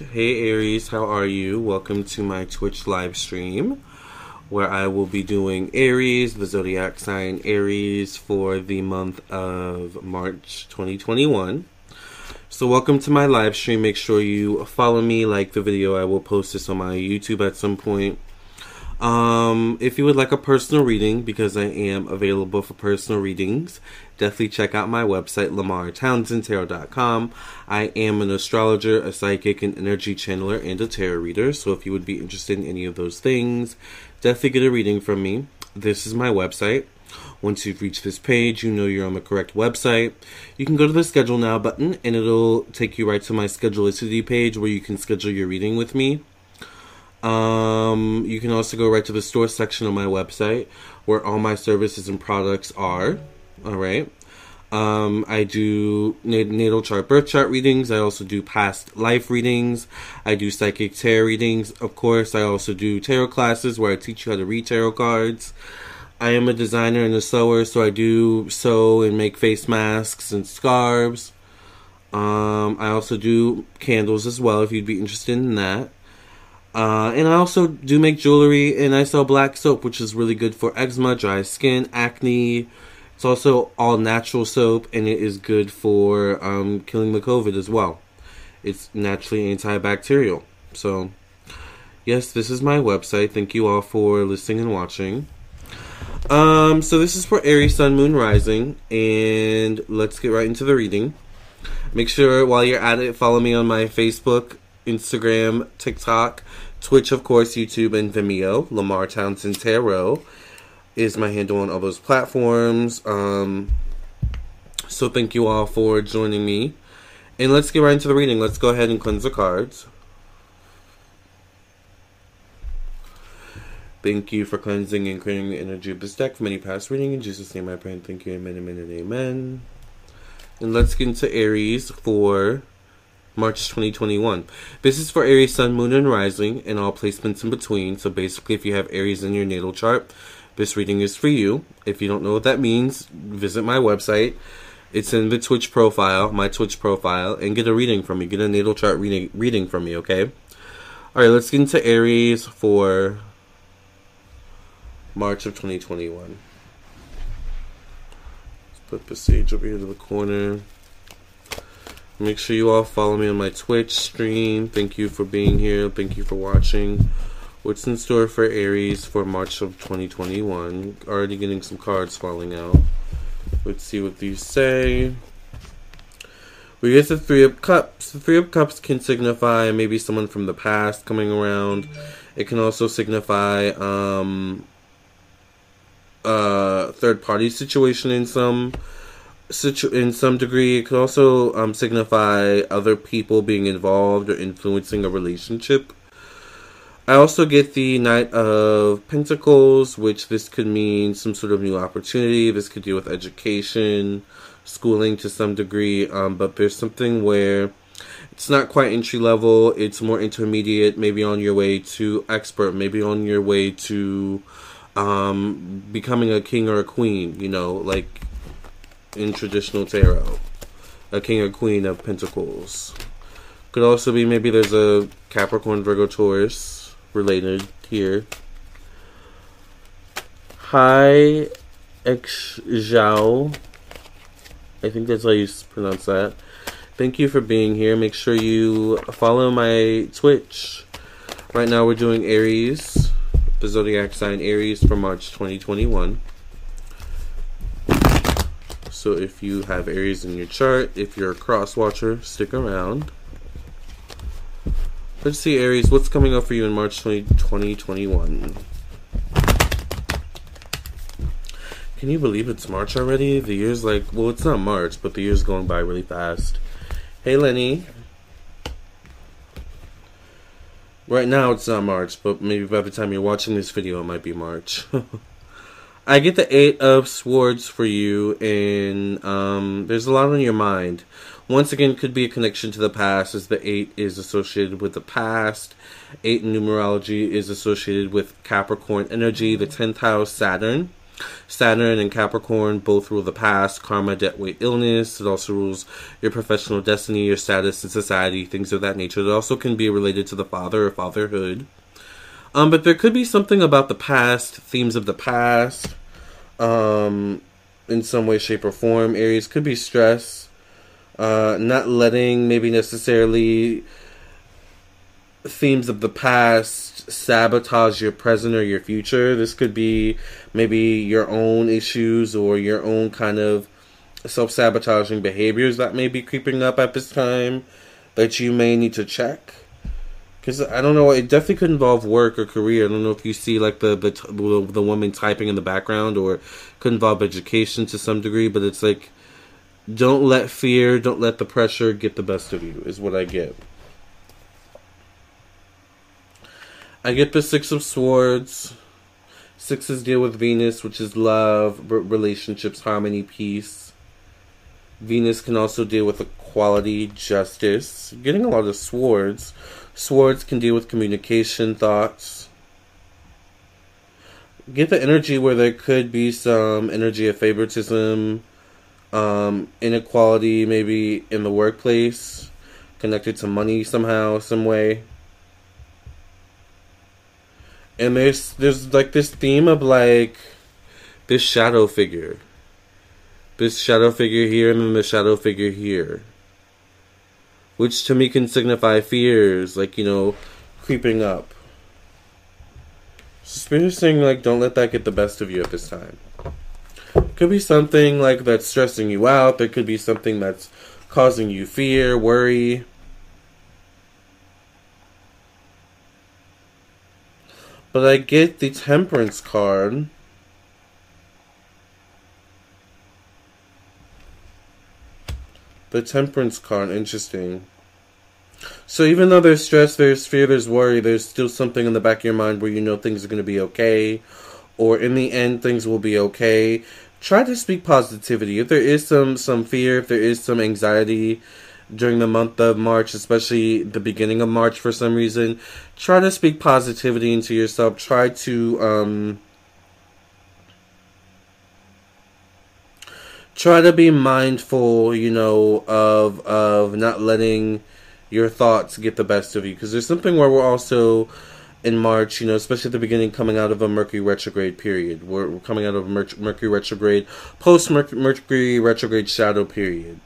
Hey Aries, how are you? Welcome to my Twitch live stream where I will be doing Aries, the zodiac sign Aries for the month of March 2021. So, welcome to my live stream. Make sure you follow me, like the video. I will post this on my YouTube at some point. Um, if you would like a personal reading, because I am available for personal readings, definitely check out my website, lamartownsendtarot.com. I am an astrologer, a psychic, an energy channeler, and a tarot reader. So if you would be interested in any of those things, definitely get a reading from me. This is my website. Once you've reached this page, you know you're on the correct website. You can go to the schedule now button and it'll take you right to my schedulicity page where you can schedule your reading with me. Um, you can also go right to the store section of my website where all my services and products are. All right. Um, I do natal chart, birth chart readings. I also do past life readings. I do psychic tarot readings. Of course, I also do tarot classes where I teach you how to read tarot cards. I am a designer and a sewer, so I do sew and make face masks and scarves. Um, I also do candles as well if you'd be interested in that. Uh, and I also do make jewelry and I sell black soap, which is really good for eczema, dry skin, acne. It's also all natural soap and it is good for um, killing the COVID as well. It's naturally antibacterial. So, yes, this is my website. Thank you all for listening and watching. Um, so this is for Aries Sun Moon Rising, and let's get right into the reading. Make sure while you're at it, follow me on my Facebook, Instagram, TikTok, Twitch, of course, YouTube, and Vimeo. Lamar Townsend Tarot is my handle on all those platforms. Um, so thank you all for joining me. And let's get right into the reading. Let's go ahead and cleanse the cards. Thank you for cleansing and clearing the energy of this deck from any past reading. In Jesus' name I pray and thank you. Amen, amen, and amen. And let's get into Aries for March 2021. This is for Aries Sun, Moon, and Rising, and all placements in between. So basically, if you have Aries in your natal chart, this reading is for you. If you don't know what that means, visit my website. It's in the Twitch profile, my Twitch profile, and get a reading from me. Get a natal chart reading reading from me, okay? All right, let's get into Aries for March of 2021. Let's put the sage over here to the corner. Make sure you all follow me on my Twitch stream. Thank you for being here. Thank you for watching. What's in store for Aries for March of 2021? Already getting some cards falling out. Let's see what these say. We get the Three of Cups. The Three of Cups can signify maybe someone from the past coming around. It can also signify um, a third party situation in some situ- in some degree. It could also um, signify other people being involved or influencing a relationship. I also get the Knight of Pentacles, which this could mean some sort of new opportunity. This could deal with education, schooling to some degree, um, but there's something where it's not quite entry level, it's more intermediate, maybe on your way to expert, maybe on your way to um, becoming a king or a queen, you know, like in traditional tarot. A king or queen of pentacles. Could also be maybe there's a Capricorn, Virgo, Taurus related here. Hi, X Zhao. I think that's how you pronounce that. Thank you for being here. Make sure you follow my Twitch. Right now we're doing Aries, the zodiac sign Aries for March 2021. So if you have Aries in your chart, if you're a cross watcher, stick around. Let's see, Aries, what's coming up for you in March 20, 2021? Can you believe it's March already? The year's like, well, it's not March, but the year's going by really fast. Hey, Lenny. Right now it's not March, but maybe by the time you're watching this video, it might be March. I get the Eight of Swords for you, and um, there's a lot on your mind. Once again, could be a connection to the past, as the Eight is associated with the past. Eight in numerology is associated with Capricorn energy, the 10th house, Saturn. Saturn and Capricorn both rule the past, karma, debt, weight, illness. It also rules your professional destiny, your status in society, things of that nature. It also can be related to the father or fatherhood. Um, but there could be something about the past, themes of the past, um, in some way, shape, or form. Aries could be stress, uh, not letting maybe necessarily themes of the past sabotage your present or your future. This could be maybe your own issues or your own kind of self sabotaging behaviors that may be creeping up at this time that you may need to check. Because I don't know, it definitely could involve work or career. I don't know if you see like the the the woman typing in the background, or could involve education to some degree. But it's like, don't let fear, don't let the pressure get the best of you. Is what I get. I get the Six of Swords. Sixes deal with Venus, which is love, relationships, harmony, peace. Venus can also deal with equality, justice. Getting a lot of swords. Swords can deal with communication, thoughts. Get the energy where there could be some energy of favoritism, um, inequality, maybe in the workplace, connected to money somehow, some way. And there's there's like this theme of like this shadow figure. This shadow figure here and then the shadow figure here which to me can signify fears, like, you know, creeping up. Spirit saying, like, don't let that get the best of you at this time. Could be something, like, that's stressing you out. There could be something that's causing you fear, worry. But I get the Temperance card. The Temperance card, interesting. So even though there's stress, there's fear, there's worry, there's still something in the back of your mind where you know things are going to be okay, or in the end things will be okay. Try to speak positivity. If there is some some fear, if there is some anxiety during the month of March, especially the beginning of March for some reason, try to speak positivity into yourself. Try to um try to be mindful, you know, of of not letting your thoughts get the best of you because there's something where we're also in March, you know, especially at the beginning, coming out of a Mercury retrograde period. We're, we're coming out of a Mercury retrograde, post Mercury retrograde shadow period.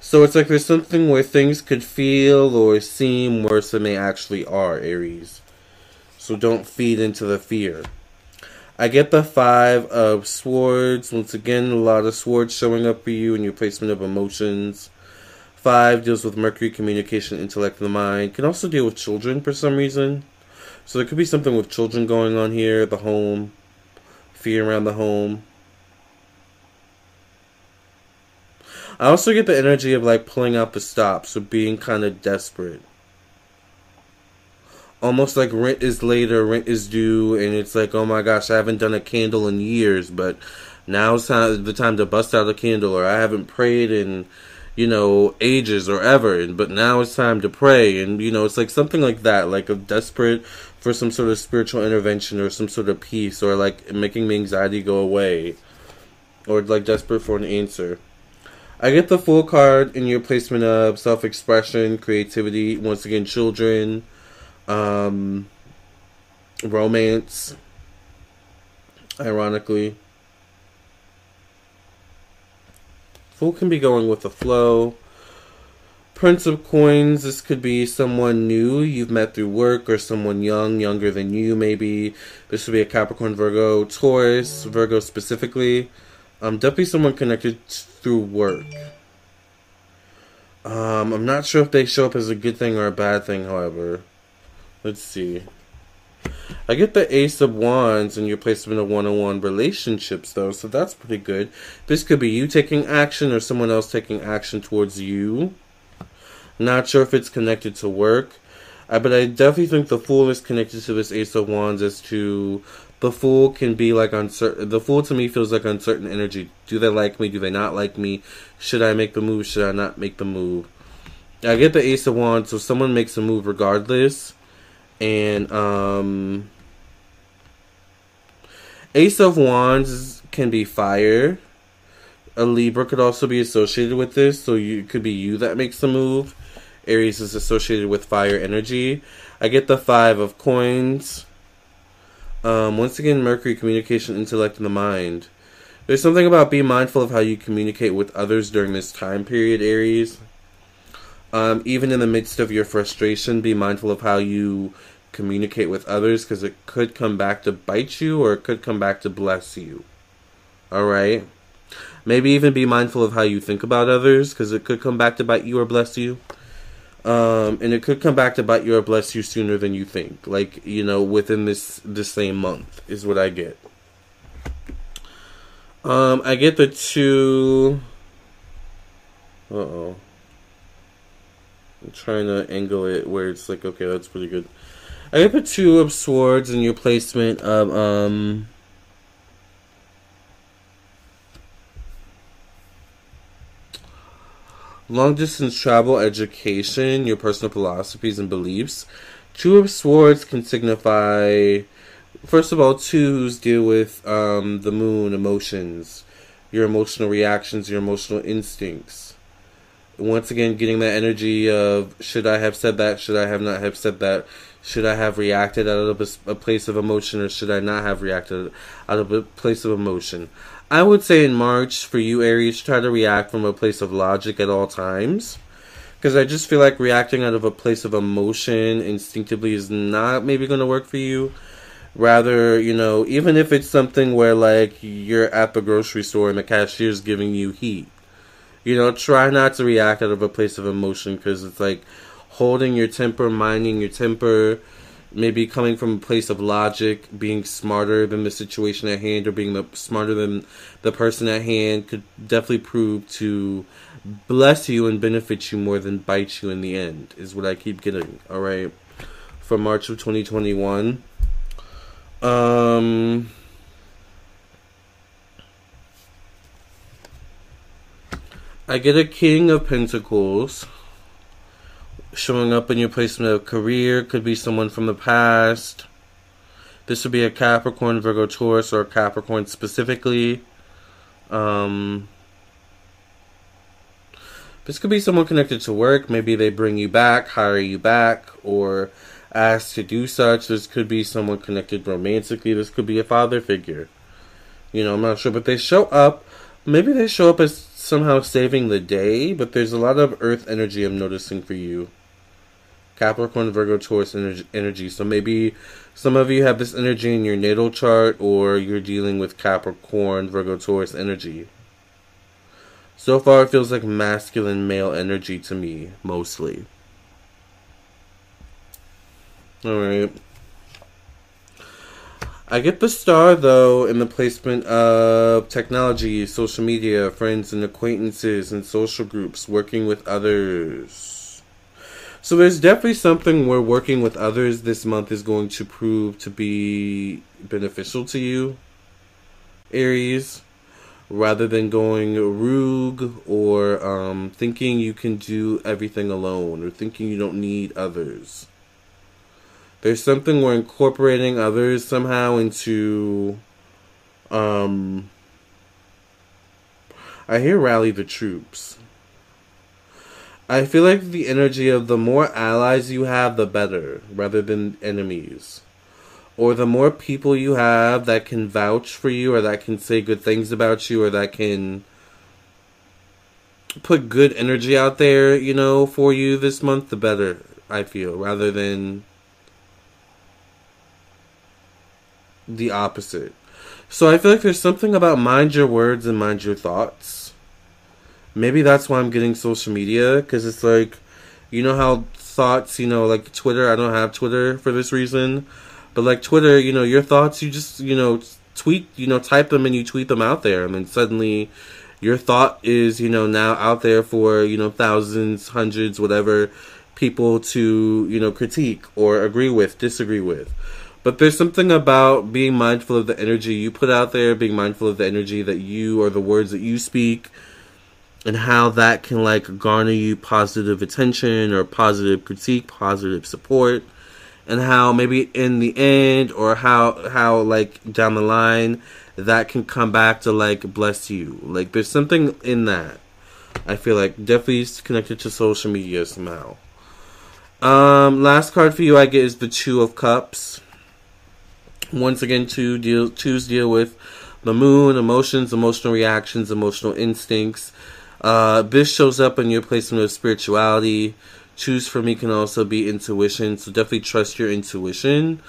So it's like there's something where things could feel or seem worse than they actually are, Aries. So don't feed into the fear. I get the Five of Swords. Once again, a lot of swords showing up for you in your placement of emotions. Five deals with Mercury, communication, intellect, and the mind. Can also deal with children for some reason. So there could be something with children going on here, the home, fear around the home. I also get the energy of like pulling out the stops, or being kind of desperate. Almost like rent is later, rent is due, and it's like, oh my gosh, I haven't done a candle in years, but now's time, the time to bust out a candle, or I haven't prayed in you know, ages or ever, and but now it's time to pray, and you know, it's like something like that, like a desperate for some sort of spiritual intervention or some sort of peace, or like making my anxiety go away, or like desperate for an answer. I get the Fool card in your placement of self expression, creativity, once again, children, um, romance, ironically. Fool can be going with the flow. Prince of Coins, this could be someone new you've met through work or someone young, younger than you, maybe. This would be a Capricorn, Virgo, Taurus, Virgo specifically. Um, definitely someone connected through work. Um, I'm not sure if they show up as a good thing or a bad thing, however. Let's see. I get the Ace of Wands in your placement of one on one relationships, though, so that's pretty good. This could be you taking action or someone else taking action towards you. Not sure if it's connected to work, uh, but I definitely think the Fool is connected to this Ace of Wands as to the Fool can be like uncertain. The Fool to me feels like uncertain energy. Do they like me? Do they not like me? Should I make the move? Should I not make the move? I get the Ace of Wands, so someone makes a move regardless and um Ace of Wands can be fire. A Libra could also be associated with this, so you it could be you that makes the move. Aries is associated with fire energy. I get the five of coins. Um, once again, Mercury, communication, intellect, and the mind. There's something about being mindful of how you communicate with others during this time period, Aries. Um, even in the midst of your frustration, be mindful of how you communicate with others because it could come back to bite you or it could come back to bless you. Alright? Maybe even be mindful of how you think about others because it could come back to bite you or bless you. Um, and it could come back to bite you or bless you sooner than you think. Like, you know, within this the same month is what I get. Um, I get the two. Uh oh. I'm trying to angle it where it's like, okay, that's pretty good. I get the two of swords in your placement of, um. Long distance travel, education, your personal philosophies and beliefs. Two of Swords can signify, first of all, twos deal with um, the moon, emotions, your emotional reactions, your emotional instincts. Once again, getting that energy of should I have said that, should I have not have said that, should I have reacted out of a, a place of emotion, or should I not have reacted out of a place of emotion? I would say in March for you Aries, try to react from a place of logic at all times. Because I just feel like reacting out of a place of emotion instinctively is not maybe going to work for you. Rather, you know, even if it's something where like you're at the grocery store and the cashier's giving you heat, you know, try not to react out of a place of emotion because it's like holding your temper, minding your temper, maybe coming from a place of logic, being smarter than the situation at hand, or being the, smarter than the person at hand could definitely prove to bless you and benefit you more than bite you in the end. Is what I keep getting. All right, for March of 2021. Um. I get a King of Pentacles showing up in your placement of career could be someone from the past. This would be a Capricorn, Virgo, Taurus, or Capricorn specifically. Um, this could be someone connected to work. Maybe they bring you back, hire you back, or ask to do such. This could be someone connected romantically. This could be a father figure. You know, I'm not sure, but they show up. Maybe they show up as somehow saving the day, but there's a lot of earth energy I'm noticing for you. Capricorn, Virgo, Taurus energy. So maybe some of you have this energy in your natal chart, or you're dealing with Capricorn, Virgo, Taurus energy. So far, it feels like masculine male energy to me, mostly. Alright. I get the star, though, in the placement of technology, social media, friends and acquaintances, and social groups, working with others. So there's definitely something where working with others this month is going to prove to be beneficial to you, Aries, rather than going rogue or um, thinking you can do everything alone or thinking you don't need others. There's something we're incorporating others somehow into. Um, I hear rally the troops. I feel like the energy of the more allies you have, the better, rather than enemies. Or the more people you have that can vouch for you, or that can say good things about you, or that can put good energy out there, you know, for you this month, the better, I feel, rather than the opposite. So I feel like there's something about mind your words and mind your thoughts maybe that's why I'm getting social media because it's like, you know how thoughts, you know, like Twitter. I don't have Twitter for this reason, but like Twitter, you know, your thoughts, you just you know tweet, you know, type them and you tweet them out there, and then suddenly your thought is you know now out there for you know thousands, hundreds, whatever people to you know critique or agree with, disagree with. But there's something about being mindful of the energy you put out there, being mindful of the energy that you or the words that you speak and how that can like garner you positive attention or positive critique, positive support, and how maybe in the end or how how like down the line that can come back to like bless you. Like there's something in that. I feel like definitely connected to social media somehow. Um, last card for you I get is the Two of Cups. Once again, two deal twos deal with the moon, emotions, emotional reactions, emotional instincts. Uh, this shows up in your placement of spirituality. Choose for me can also be intuition, so definitely trust your intuition.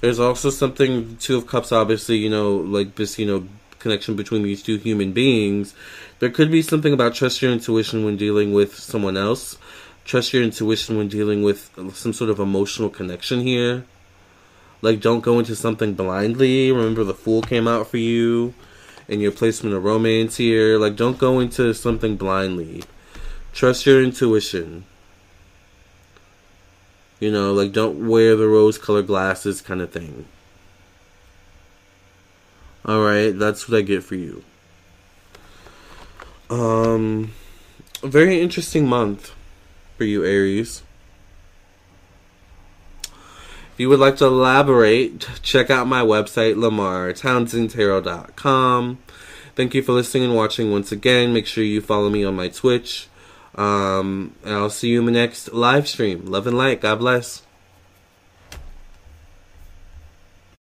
There's also something Two of Cups, obviously, you know, like this, you know, connection between these two human beings. There could be something about trust your intuition when dealing with someone else. Trust your intuition when dealing with some sort of emotional connection here. Like, don't go into something blindly. Remember, the Fool came out for you and your placement of romance here. Like, don't go into something blindly. Trust your intuition. You know, like, don't wear the rose colored glasses kind of thing. Alright, that's what I get for you. Um, a very interesting month for you, Aries. If you would like to elaborate, check out my website, lamartownsendtarot.com. Thank you for listening and watching once again. Make sure you follow me on my Twitch. Um, and I'll see you in the next live stream. Love and light. God bless.